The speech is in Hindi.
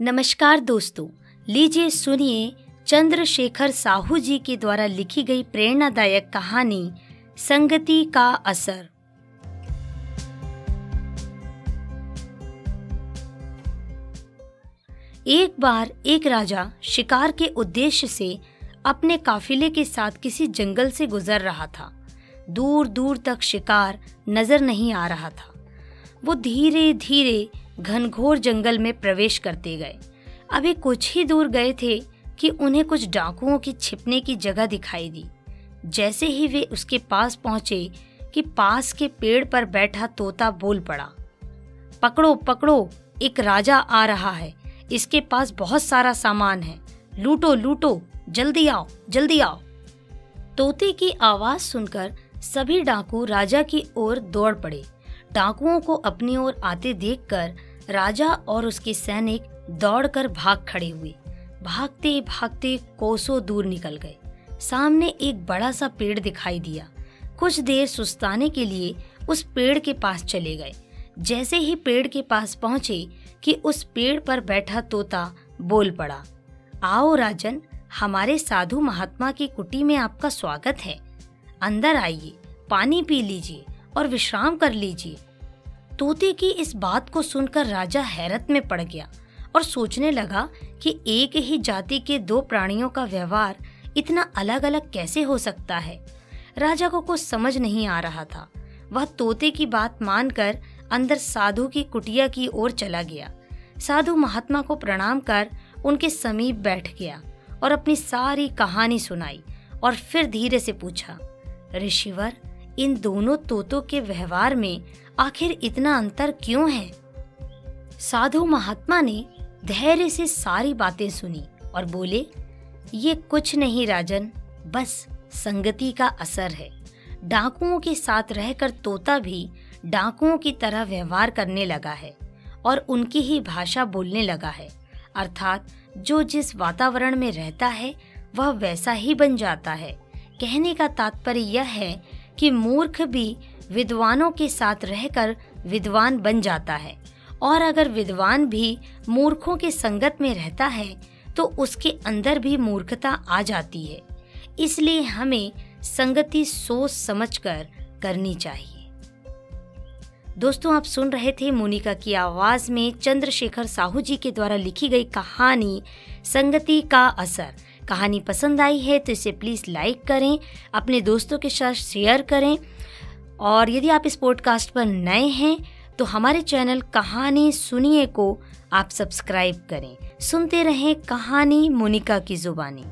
नमस्कार दोस्तों, लीजिए सुनिए चंद्रशेखर साहू जी के द्वारा लिखी गई प्रेरणादायक कहानी, संगति का असर। एक बार एक राजा शिकार के उद्देश्य से अपने काफिले के साथ किसी जंगल से गुजर रहा था। दूर दूर तक शिकार नज़र नहीं आ रहा था। वो धीरे धीरे घनघोर जंगल में प्रवेश करते गए। अभी कुछ ही दूर गए थे कि उन्हें कुछ डाकुओं की छिपने की जगह दिखाई दी। जैसे ही वे उसके पास पहुँचे कि पास के पेड़ पर बैठा तोता बोल पड़ा, पकड़ो पकड़ो, एक राजा आ रहा है। इसके पास बहुत सारा सामान है। लूटो लूटो, जल्दी आओ जल्दी आओ। तोते की आवाज़ सुनकर सभी डाकू राजा की ओर दौड़ पड़े। डाकुओं को अपनी ओर आते देखकर राजा और उसके सैनिक दौड़कर भाग खड़े हुए। भागते भागते कोसों दूर निकल गए। सामने एक बड़ा सा पेड़ दिखाई दिया। कुछ देर सुस्ताने के लिए उस पेड़ के पास चले गए। जैसे ही पेड़ के पास पहुँचे कि उस पेड़ पर बैठा तोता बोल पड़ा, आओ राजन, हमारे साधु महात्मा की कुटी में आपका स्वागत है। अंदर आइए, पानी पी लीजिए। और विश्राम कर लीजिए। तोते की इस बात को सुनकर राजा हैरत में पड़ गया और सोचने लगा कि एक ही जाति के दो प्राणियों का व्यवहार इतना अलग अलग कैसे हो सकता है। राजा को कुछ समझ नहीं आ रहा था। वह तोते की बात मानकर अंदर साधु की कुटिया की ओर चला गया। साधु महात्मा को प्रणाम कर उनके समीप बैठ गया और अपनी सारी कहानी सुनाई और फिर धीरे से पूछा, ऋषिवर इन दोनों तोतों के व्यवहार में आखिर इतना अंतर क्यों है? साधु महात्मा ने धैर्य से सारी बातें सुनी और बोले, ये कुछ नहीं राजन, बस संगति का असर है। डाकुओं के साथ रहकर तोता भी डाकुओं की तरह व्यवहार करने लगा है और उनकी ही भाषा बोलने लगा है। अर्थात जो जिस वातावरण में रहता है, वह वैसा ही बन जाता है। कहने का तात्पर्य यह है कि मूर्ख भी विद्वानों के साथ रहकर विद्वान बन जाता है। और अगर विद्वान भी मूर्खों के संगत में रहता है तो उसके अंदर भी मूर्खता आ जाती है। इसलिए हमें संगति सोच समझकर करनी चाहिए। दोस्तों, आप सुन रहे थे मोनिका की आवाज़ में चंद्रशेखर साहू जी के द्वारा लिखी गई कहानी, संगति का असर। कहानी पसंद आई है तो इसे प्लीज़ लाइक करें, अपने दोस्तों के साथ शेयर करें। और यदि आप इस पॉडकास्ट पर नए हैं तो हमारे चैनल कहानी सुनिए को आप सब्सक्राइब करें। सुनते रहें कहानी मोनिका की जुबानी।